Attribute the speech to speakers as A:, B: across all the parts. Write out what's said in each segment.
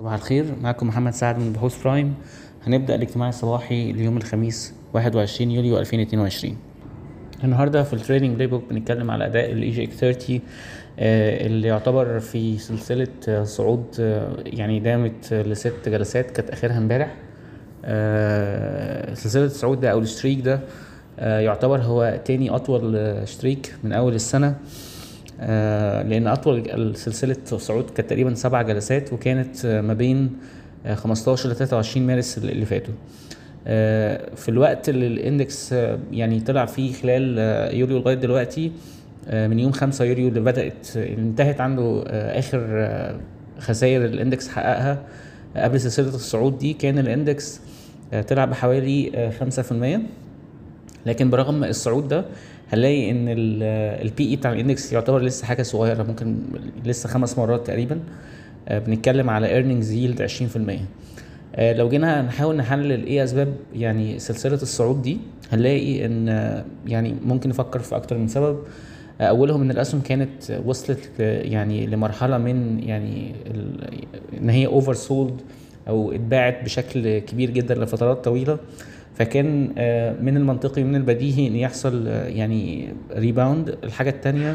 A: صباح الخير. معكم محمد سعد من بحوث برايم. هنبدأ الاجتماع الصباحي ليوم الخميس 21 يوليو 2022 النهارده في ال Trading Playbook بنتكلم على أداء ال EGX 30 آه، اللي يعتبر في سلسلة آه، صعود آه، يعني دامت لست جلسات كانت آخرها امبارح. آه، سلسلة الصعود ده أو ال streak ده يعتبر هو تاني أطول آه، streak من أول السنة. آه، لأن أطول سلسلة صعود كانت تقريبا سبع جلسات وكانت آه، ما بين آه، 15 ل 23 مارس اللي فاتوا. آه، في الوقت اللي ال index آه، يعني طلع فيه خلال آه، يوليو لغاية دلوقتي آه، من يوم 5 يوليو اللي بدأت انتهت عنده آه، آخر آه، خسائر ال index حققها آه، قبل سلسلة الصعود دي كان ال index آه، طلع بحوالي آه، 5% لكن برغم الصعود ده هنلاقي إن ال PE بتاع ال index يعتبر لسه حاجة صغيرة ممكن لسه خمس مرات تقريبا آه، بنتكلم على earnings yield 20% آه، لو جينا نحاول نحلل إيه أسباب يعني سلسلة الصعود دي هنلاقي إن آه، يعني ممكن نفكر في أكتر من سبب. آه، أولهم إن الأسهم كانت وصلت يعني لمرحلة من يعني إن هي oversold أو اتباعت بشكل كبير جدا لفترات طويلة. فكان آه، من المنطقي ومن البديهي إن يحصل آه، يعني rebound الحاجة التانية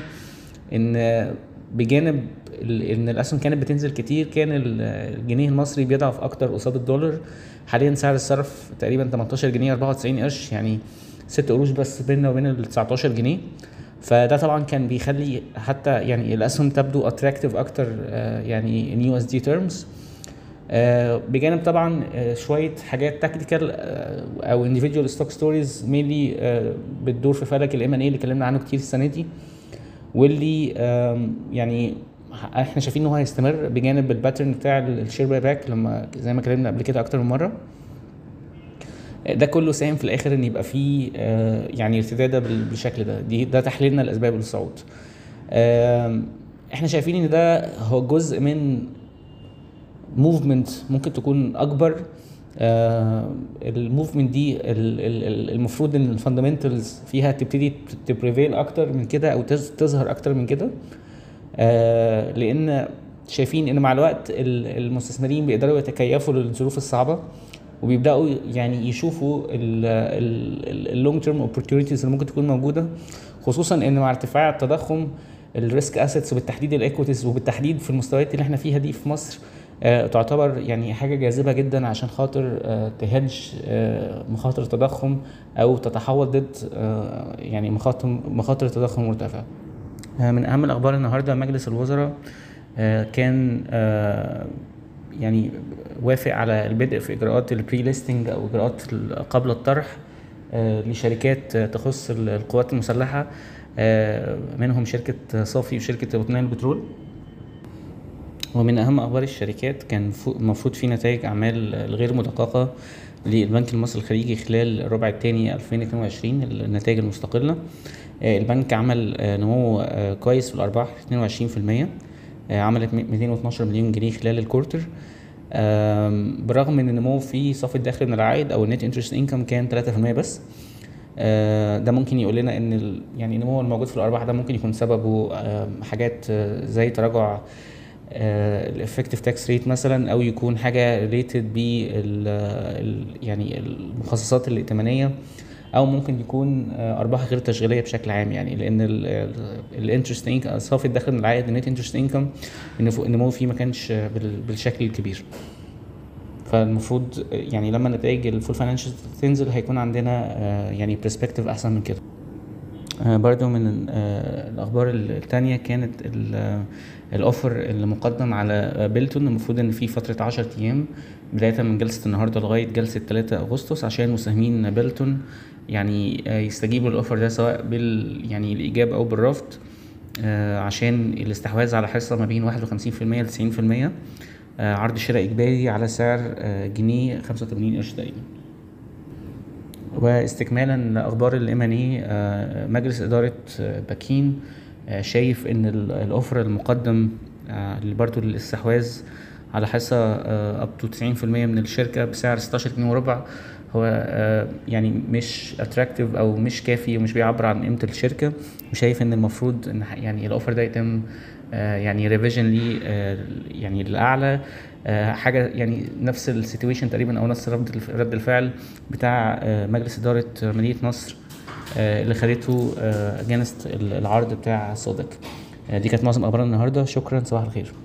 A: إن آه، بجانب إن الأسهم كانت بتنزل كتير كان ال- الجنيه المصري بيضعف أكتر قصاد الدولار. حاليا سعر الصرف تقريبا 18 جنيه 94 قرش يعني 6 قروش بس بيننا وبين ال 19 جنيه. فده طبعا كان بيخلي حتى يعني الأسهم تبدو attractive أكتر يعني in USD terms بجانب طبعا آه، شوية حاجات technical أو individual stock stories mainly بتدور في فلك ال M&A اللي اتكلمنا عنه كتير السنة دي واللي يعني إحنا شايفين إن هو هيستمر بجانب ال pattern بتاع ال share buyback لما زي ما اتكلمنا قبل كده أكتر من مرة. ده كله ساهم في الآخر إن يبقى فيه آه، يعني ارتداد بال- بالشكل ده. دي ده تحليلنا لأسباب الصعود. إحنا شايفين إن ده هو جزء من movement ممكن تكون أكبر. ال movement دي ال- ال- ال- المفروض إن ال fundamentals فيها تبتدي ت prevail أكتر من كده أو تظهر أكتر من كده. آه، لأن شايفين إن مع الوقت ال- المستثمرين بيقدروا يتكيفوا للظروف الصعبة وبيبدأوا يعني يشوفوا ال long term opportunities اللي ممكن تكون موجودة. خصوصا إن مع ارتفاع التضخم ال risk assets وبالتحديد ال equities وبالتحديد في المستويات اللي إحنا فيها دي في مصر آه، تعتبر يعني حاجة جاذبة جدا عشان خاطر آه، ت hedge آه، مخاطر التضخم أو تتحوط ضد آه، يعني مخاطر التضخم المرتفع آه، من أهم الأخبار النهارده مجلس الوزراء آه، كان آه، يعني وافق على البدء في إجراءات ال pre-listing أو إجراءات ال- قبل الطرح آه، لشركات آه، تخص ال- القوات المسلحة آه، منهم شركة صافي وشركة بطنيه البترول ومن أهم أخبار الشركات كان المفروض في نتائج أعمال الغير مدققة للبنك المصري الخليجي خلال الربع الثاني 2022 النتائج المستقلة. آه، البنك عمل آه، نمو آه، كويس في الأرباح 22% آه، عملت 212 مليون جنيه خلال الكورتر. آم، بالرغم إن النمو في صافي الدخل من العائد أو ال net interest income كان 3% بس ده ممكن يقول لنا إن يعني النمو الموجود في الأرباح ده ممكن يكون سببه حاجات زي تراجع ال effective tax rate مثلا أو يكون حاجة related بال يعني المخصصات الائتمانية أو ممكن يكون آه، أرباح غير تشغيلية بشكل عام. يعني لأن ال interest income صافي الدخل من العائد ال net interest income النمو فيه ما كانش آه، بال- بالشكل الكبير. فالمفروض يعني لما نتائج ال full financial تنزل هيكون عندنا آه، يعني perspective أحسن من كده. آه، برضو من آه، الأخبار التانية كانت آه، ال offer اللي مقدم على آه، بيلتون. المفروض إن في فترة عشرة أيام بداية من جلسة النهاردة لغاية جلسة 3 أغسطس عشان مساهمين بيلتون يعني آه، يستجيبوا لل offer ده سواء بال يعني الإيجاب أو بالرفض آه، عشان الاستحواذ على حصة ما بين 51% ل 90% آه، عرض شراء إجباري على سعر آه، جنيه 85 قرش تقريبا. واستكمالا لأخبار ال M&A إن مجلس إدارة آه، باكين آه، شايف إن ال- offer المقدم آه، برضه للإستحواذ على حصة up to 90% من الشركة بسعر 16 جنيه وربع هو آه، يعني مش attractive أو مش كافي ومش بيعبر عن قيمة الشركة. وشايف إن المفروض إن يعني ال offer ده يتم آه، يعني revision ليه آه، يعني للأعلى. آه، حاجة يعني نفس ال situation تقريبا أو نفس رد رد الفعل بتاع مجلس إدارة مدينة نصر اللي خدته against العرض بتاع سوديك. دي كانت معظم أخبارنا النهارده. شكرا صباح الخير.